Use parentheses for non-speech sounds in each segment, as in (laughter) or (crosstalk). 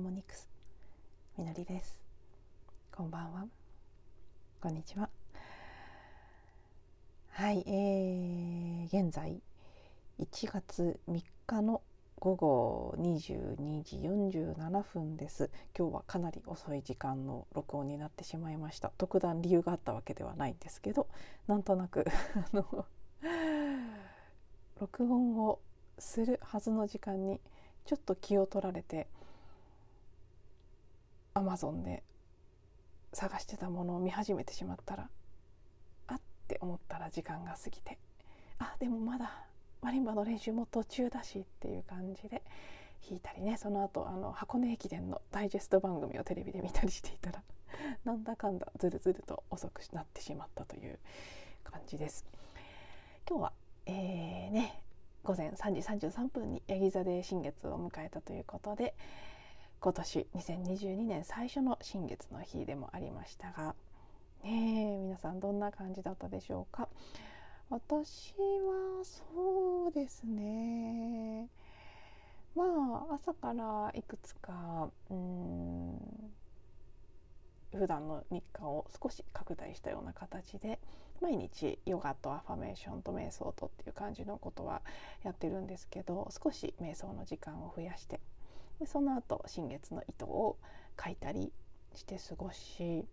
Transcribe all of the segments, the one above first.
ーモニクス。みのりです。こんばんは。こんにちは。はいえー、現在1月3日の午後22時47分です。今日はかなり遅い時間の録音になってしまいました。特段理由があったわけではないんですけどなんとなく (laughs) あの録音をするはずの時間にちょっと気を取られて Amazon で探してたものを見始めてしまったらあって思ったら時間が過ぎてあでもまだマリンバの練習も途中だしっていう感じで弾いたりねその後あの箱根駅伝のダイジェスト番組をテレビで見たりしていたら (laughs) なんだかんだずるずると遅くなってしまったという感じです。今日は、えー、ね午前3時33分にヤギ座で新月を迎えたということで今年2022年最初の新月の日でもありましたがね皆さんどんな感じだったでしょうか？私はそうですね。まあ朝からいくつかうん普段の日課を少し拡大したような形で毎日ヨガとアファメーションと瞑想とっていう感じのことはやってるんですけど少し瞑想の時間を増やしてでその後新月の糸を書いたりして過ごし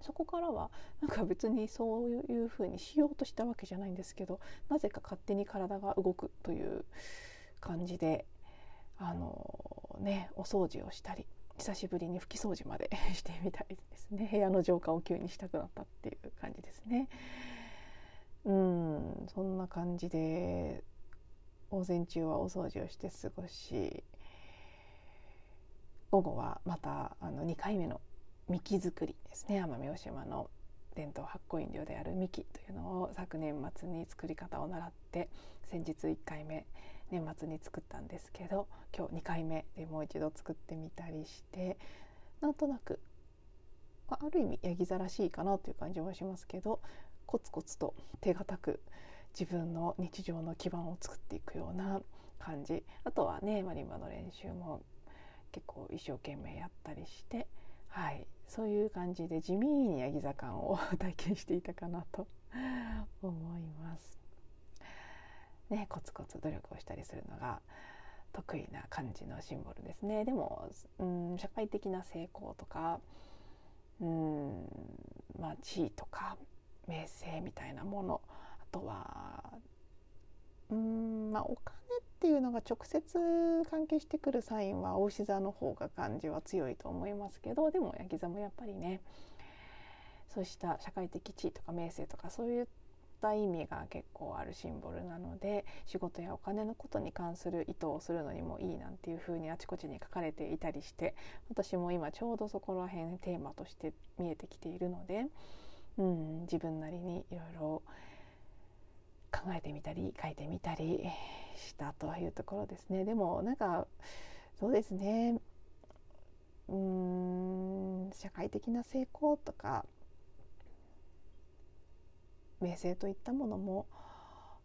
そこからはなんか別にそういうふうにしようとしたわけじゃないんですけどなぜか勝手に体が動くという感じであのねお掃除をしたり久しぶりに拭き掃除まで (laughs) してみたいですね。部屋の浄化を急にしたくなったっていう感じですね。うんそんな感じで午前中はお掃除をして過ごし午後はまたあの2回目の幹作りですね。奄美大島の伝統発酵飲料である幹というのを昨年末に作り方を習って先日1回目年末に作ったんですけど今日2回目でもう一度作ってみたりしてなんとなく、あ、る意味ヤギ座らしいかなという感じはしますけどコツコツと手堅く自分の日常の基盤を作っていくような感じ。あとはねマリンバの練習も結構一生懸命やったりして、はい、そういう感じで地味にヤギ座感を体験していたかなと (laughs) 思います。ね、コツコツ努力をしたりするのが得意な感じのシンボルですねでも、うん、社会的な成功とか、うんまあ、地位とか名声みたいなものあとはうんまあお金っていうのが直接関係してくるサインは牡牛座の方が感じは強いと思いますけどでもヤギ座もやっぱりねそうした社会的地位とか名声とかそういった意味が結構あるシンボルなので仕事やお金のことに関する意図をするのにもいいなんていうふうにあちこちに書かれていたりして私も今ちょうどそこら辺テーマとして見えてきているので、うん、自分なりにいろいろ考えてみたり書いてみたりしたというところですね。でもなんかそうですねうーん社会的な成功とか名声といったものも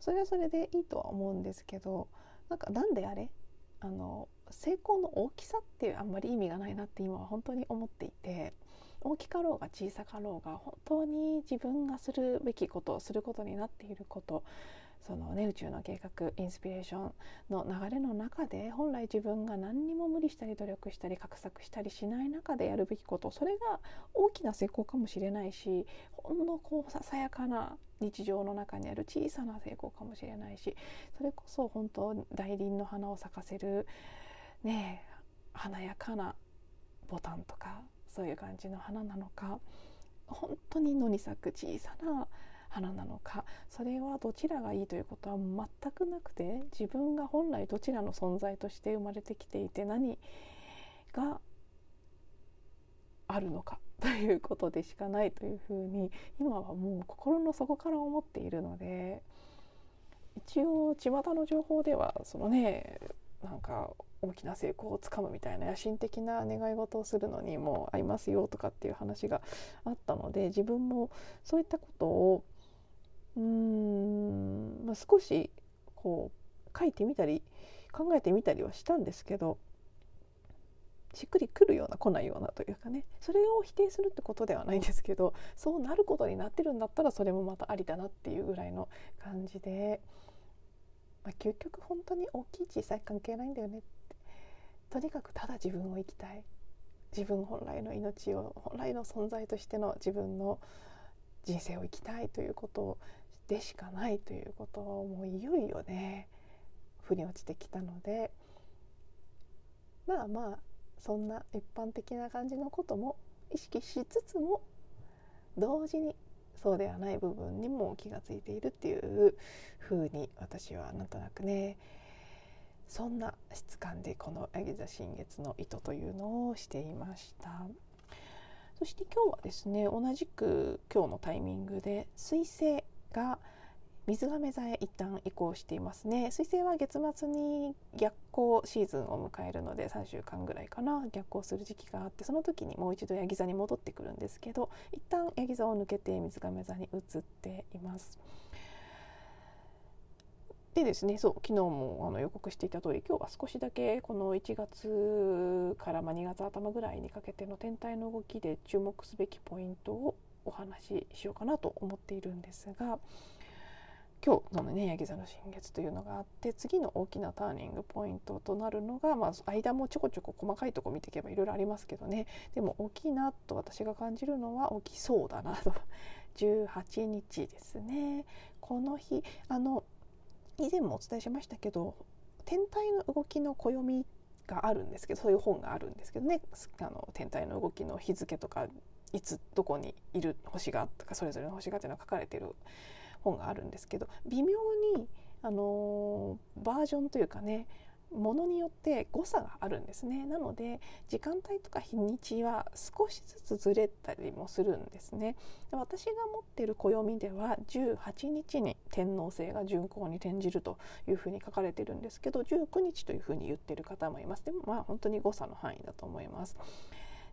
それはそれでいいとは思うんですけどなんかなんであれあの成功の大きさっていうあんまり意味がないなって今は本当に思っていて大きかろうが小さかろうが本当に自分がするべきことをすることになっていることそのね宇宙の計画インスピレーションの流れの中で本来自分が何にも無理したり努力したり画策したりしない中でやるべきことそれが大きな成功かもしれないしほんのこうささやかな日常の中にある小さな成功かもしれないしそれこそ本当大輪の花を咲かせるね華やかなボタンとかそういう感じの花なのか本当に野に咲く小さな花なのかそれはどちらがいいということは全くなくて自分が本来どちらの存在として生まれてきていて何があるのかということでしかないというふうに今はもう心の底から思っているので一応巷の情報ではそのねなんか大きな成功をつかむみたいな野心的な願い事をするのにもう合いますよとかっていう話があったので自分もそういったことをうーん、まあ、少しこう書いてみたり考えてみたりはしたんですけどしっくりくるような来ないようなというかねそれを否定するってことではないんですけどそうなることになってるんだったらそれもまたありだなっていうぐらいの感じで、まあ、究極本当に大きい小さい関係ないんだよね。ってとにかくただ自分を生きたい。自分本来の命を本来の存在としての自分の人生を生きたいということでしかないということをもういよいよね。腑に落ちてきたので。まあまあそんな一般的な感じのことも意識しつつも同時にそうではない部分にも気がついているっていう風に私はなんとなくねそんな質感でこの「ヤギ座新月の糸」というのをしていました。そして今日はですね同じく今日のタイミングで彗星が「水亀座へ一旦移行していますね。水星は月末に逆行シーズンを迎えるので3週間ぐらいかな。逆行する時期があってその時にもう一度ヤギ座に戻ってくるんですけど一旦ヤギ座を抜けて水亀座に移っています。でですねそう昨日もあの予告していた通り今日は少しだけこの1月から2月頭ぐらいにかけての天体の動きで注目すべきポイントをお話ししようかなと思っているんですが今日のねヤギ座の新月というのがあって次の大きなターニングポイントとなるのが、まあ、間もちょこちょこ細かいとこ見ていけばいろいろありますけどね。でも大きいなと私が感じるのは大きそうだなと (laughs) 18日ですね。この日あの以前もお伝えしましたけど天体の動きの暦があるんですけどそういう本があるんですけどね。あの天体の動きの日付とかいつどこにいる星がとかそれぞれの星がっていうのが書かれてる本があるんですけど微妙に、あのー、バージョンというかねものによって誤差があるんですね。なので時間帯とか日にちは少しずつずれたりもするんですね。で私が持っている暦では18日に天王星が巡行に転じるというふうに書かれてるんですけど19日というふうに言ってる方もいます。でもまあ本当に誤差の範囲だと思います。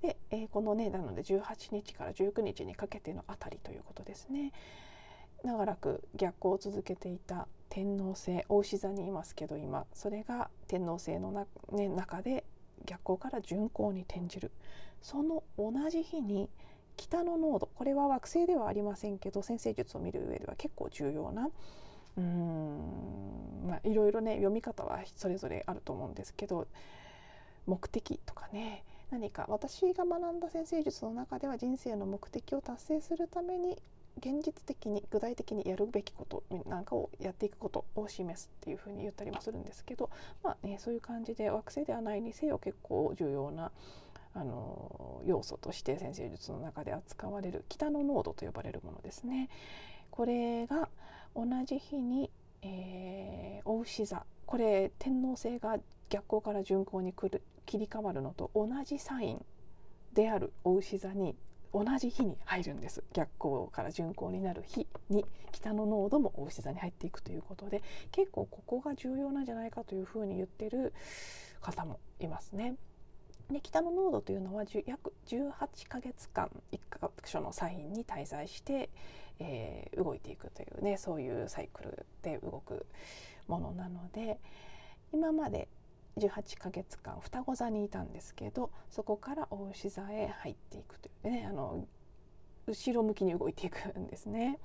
で、えー、このねなので18日から19日にかけてのあたりということですね。長らく逆行を続けていた天王星大牛座にいますけど今それが天王星のな、ね、中で逆行から巡行に転じる。その同じ日に北の濃度これは惑星ではありませんけど先生術を見る上では結構重要なうーんまあいろいろね読み方はそれぞれあると思うんですけど目的とかね何か私が学んだ先生術の中では人生の目的を達成するために現実的に具体的にやるべきことなんかをやっていくことを示すっていうふうに言ったりもするんですけど、まあね、そういう感じで惑星ではないにせよ結構重要なあの要素として先生術の中で扱われる北の濃度と呼ばれるものですね。これが同じ日に、えー、お牛座これ天王星が逆行から順行に来る切り替わるのと同じサインであるお牛座に同じ日に入るんです逆行から順行になる日に北の濃度もお牛座に入っていくということで結構ここが重要なんじゃないかというふうに言ってる方もいますね。で北の濃度というのは約18ヶ月間1か所のサインに滞在して、えー、動いていくというねそういうサイクルで動くものなので今まで18ヶ月間双子座にいたんですけどそこから大牛座へ入っていくというねあの後ろ向きに動いていくんですね。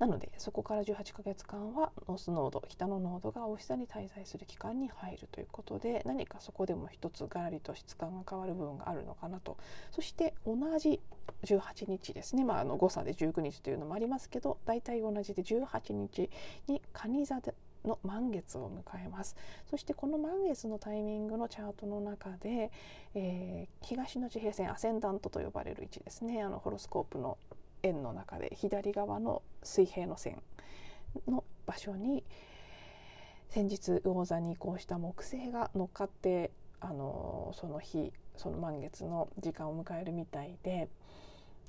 なのでそこから18ヶ月間はノースノード北のノードが大牛座に滞在する期間に入るということで何かそこでも一つガラリと質感が変わる部分があるのかなとそして同じ18日ですね、まあ、あの誤差で19日というのもありますけど大体同じで18日に蟹座での満月を迎えます。そしてこの満月のタイミングのチャートの中で、えー、東の地平線アセンダントと呼ばれる位置ですね。あのホロスコープの円の中で左側の水平の線の場所に先日魚座に移行した木星が乗っかってあのその日その満月の時間を迎えるみたいで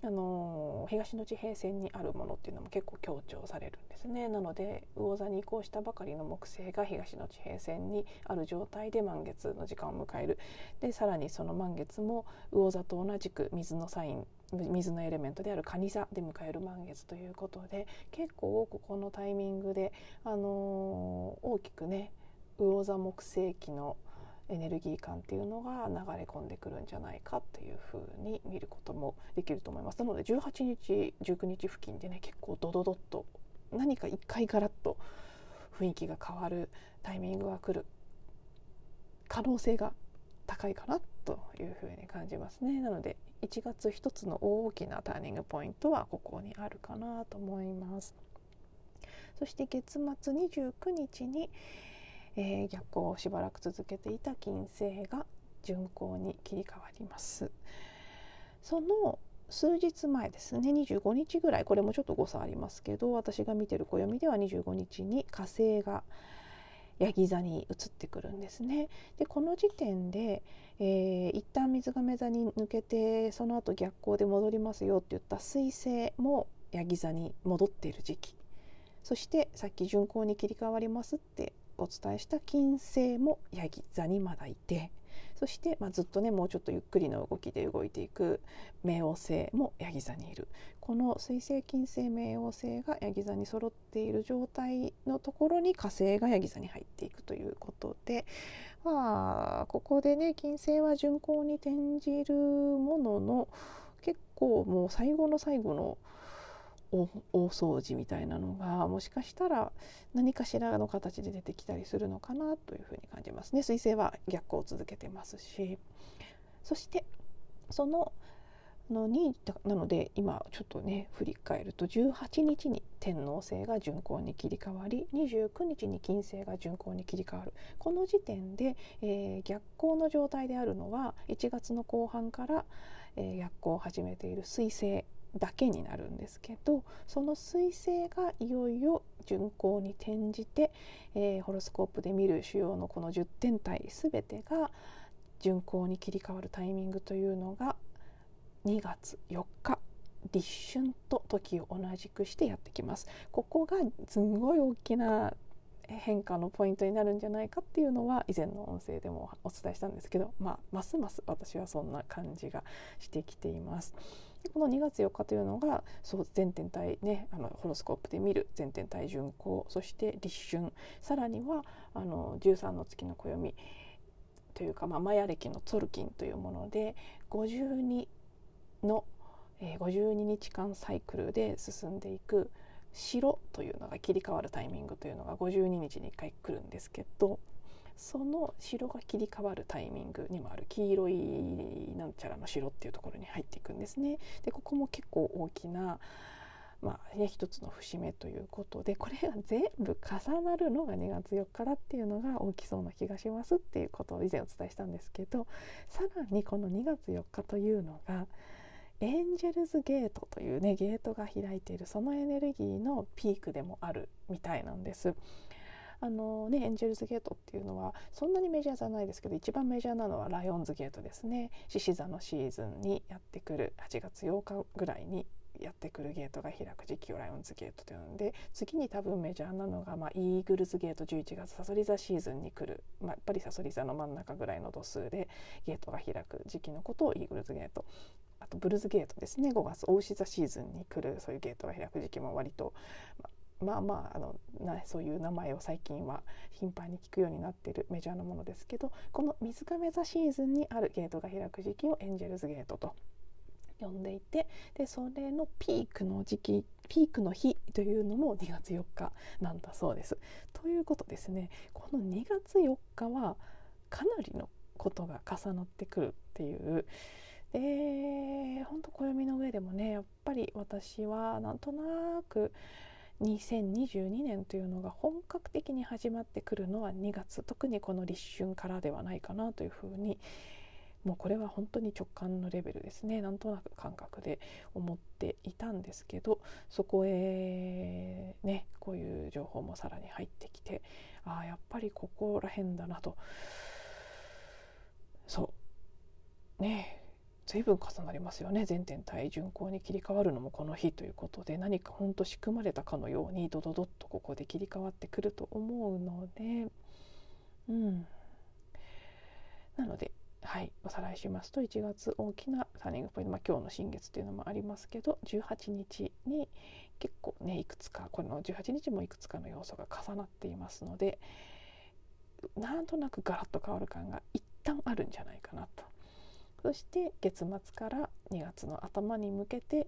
あの東の地平線にあるものっていうのも結構強調されるんですね。なので魚座に移行したばかりの木星が東の地平線にある状態で満月の時間を迎える。でさらにその満月も魚座と同じく水のサイン水のエレメントである蟹座で迎える満月ということで結構ここのタイミングで、あの大きくね魚座木星期のエネルギー感っていうのが流れ込んでくるんじゃないかというふうに見ることもできると思います。なので18日19日付近でね結構ドドドッと何か一回ガラッと雰囲気が変わるタイミングが来る可能性が高いかなというふうに感じますね。なので1月1つの大きなターニングポイントはここにあるかなと思います。そして月末29日に、えー、逆行をしばらく続けていた金星が巡行に切り替わりますその数日前ですね25日ぐらいこれもちょっと誤差ありますけど私が見てる暦では25日に火星がヤギ座に移ってくるんですね。でこの時点で、えー、一旦水亀座に抜けてその後逆行で戻りますよって言った水星もヤギ座に戻っている時期そしてさっき巡行に切り替わりますってお伝えした金星もヤギ座にまだいてそして、まあ、ずっとねもうちょっとゆっくりの動きで動いていく冥王星もヤギ座にいる。この水星金星冥王星がヤギ座に揃っている状態のところに火星がヤギ座に入っていくということでまあここでね金星は巡行に転じるものの結構もう最後の最後の大掃除みたいなのがもしかしたら何かしらの形で出てきたりするのかなというふうに感じますね。彗星は逆行を続けてますし。そしてそののになので今ちょっとね振り返ると18日に天王星が巡行に切り替わり29日に金星が巡行に切り替わる。この時点で、えー、逆行の状態であるのは1月の後半から、えー、逆行を始めている水星。だけになるんですけどその彗星がいよいよ巡行に転じて、えー、ホロスコープで見る主要のこの10天体全てが巡行に切り替わるタイミングというのが2月4日立春と時を同じくしてやってきます。ここがすんごい大きな変化のポイントになるんじゃないかっていうのは以前の音声でもお伝えしたんですけど、まあ、ますます私はそんな感じがしてきています。この2月4日というのがそう全天体ねあのホロスコープで見る全天体巡行そして立春さらにはあの13の月の暦というか、まあ、マヤ暦のツォルキンというもので52の、えー、52日間サイクルで進んでいく白というのが切り替わるタイミングというのが52日に1回来るんですけどその城が切り替わるタイミングにもある黄色いなんちゃらの城っていうところに入っていくんですね。でここも結構大きなまあね、一つの節目ということでこれが全部重なるのが2月4日だっていうのが大きそうな気がしますっていうことを以前お伝えしたんですけどさらにこの2月4日というのがエンジェルズゲートというねゲートが開いているそのエネルギーのピークでもあるみたいなんです。あのねエンジェルズゲートっていうのはそんなにメジャーじゃないですけど一番メジャーなのはライオンズゲートですね。獅子座のシーズンにやってくる8月8日ぐらいにやってくるゲートが開く時期をライオンズゲートと呼んで次に多分メジャーなのが、まあ、イーグルズゲート11月さそり座シーズンに来る、まあ、やっぱりさそり座の真ん中ぐらいの度数でゲートが開く時期のことをイーグルズゲート。あとブルーズゲートですね。5月大牛座シーズンに来るそういうゲートが開く時期も割と、まあまあまああのなそういう名前を最近は頻繁に聞くようになっているメジャーなものですけどこの水亀座シーズンにあるゲートが開く時期をエンジェルズゲートと呼んでいてでそれのピークの時期ピークの日というのも2月4日なんだそうです。ということですねこの2月4日はかなりのことが重なってくるっていうで本当暦の上でもねやっぱり私はなんとなく2022年というのが本格的に始まってくるのは2月。特にこの立春からではないかなというふうにもうこれは本当に直感のレベルですね。なんとなく感覚で思っていたんですけどそこへねこういう情報もさらに入ってきてああやっぱりここら辺だなと。そう。ね随分重なりますよね。全天体巡行に切り替わるのもこの日ということで何かほんと仕組まれたかのようにドドドッとここで切り替わってくると思うので。うん。なのではい。おさらいしますと1月大きなターニングポイント、まあ、今日の新月というのもありますけど18日に結構ねいくつかこの18日もいくつかの要素が重なっていますのでなんとなくガラッと変わる感が一旦あるんじゃないかなと。そして月末から2月の頭に向けて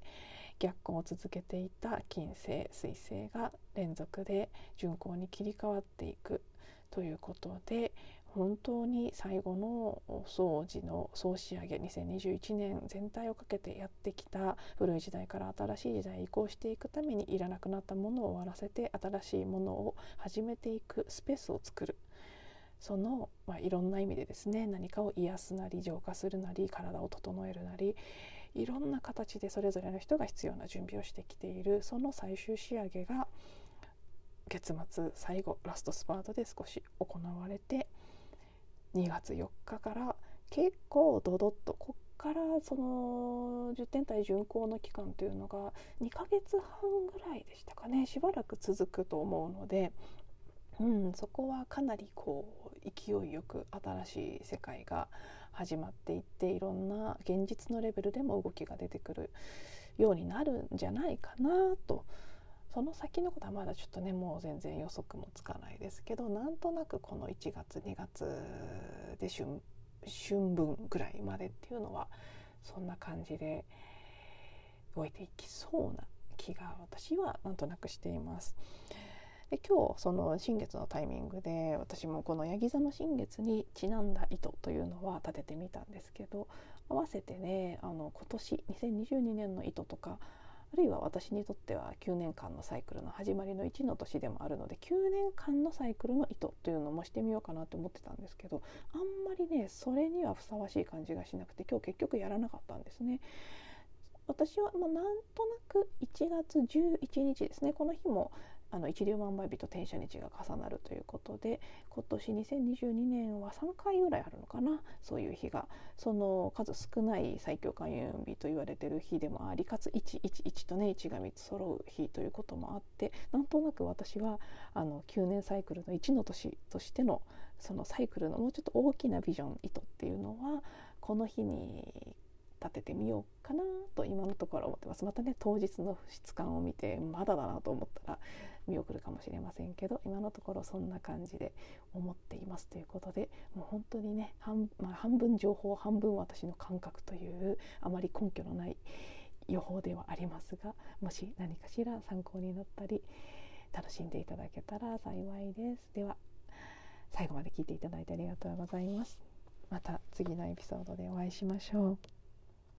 逆行を続けていた金星水星が連続で巡行に切り替わっていく。ということで本当に最後のお掃除の総仕上げ2021年全体をかけてやってきた古い時代から新しい時代に移行していくためにいらなくなったものを終わらせて新しいものを始めていくスペースを作る。その、まあ、いろんな意味でですね何かを癒すなり浄化するなり体を整えるなりいろんな形でそれぞれの人が必要な準備をしてきているその最終仕上げが月末最後ラストスパートで少し行われて2月4日から結構ドドッとこっからその10点体巡行の期間というのが2ヶ月半ぐらいでしたかねしばらく続くと思うので、うん、そこはかなりこう勢いよく新しい世界が始まっていっていろんな現実のレベルでも動きが出てくるようになるんじゃないかなとその先のことはまだちょっとねもう全然予測もつかないですけどなんとなくこの1月2月で春春分ぐらいまでっていうのはそんな感じで動いていきそうな気が私はなんとなくしています。で今日その新月のタイミングで私もこのヤギ座の新月にちなんだ糸というのは立ててみたんですけど合わせてねあの今年2022年の糸とかあるいは私にとっては9年間のサイクルの始まりの1の年でもあるので9年間のサイクルの糸というのもしてみようかなと思ってたんですけどあんまりねそれにはふさわしい感じがしなくて今日結局やらなかったんですね。私はもうなんとなく1月11日ですねこの日もあの一粒万倍日と転写日が重なるということで今年2022年は3回ぐらいあるのかなそういう日が。その数少ない最強開運日と言われてる日でもありかつ111とね1が3つ揃う日ということもあってなんとなく私はあの9年サイクルの1の年としてのそのサイクルのもうちょっと大きなビジョン意図っていうのはこの日に立ててみようかなと今のところ思ってますまたね当日の質感を見てまだだなと思ったら見送るかもしれませんけど今のところそんな感じで思っていますということでもう本当にね半,、まあ、半分情報半分私の感覚というあまり根拠のない予報ではありますがもし何かしら参考になったり楽しんでいただけたら幸いです。では最後まで聞いていただいてありがとうございます。また次のエピソードでお会いしましょう。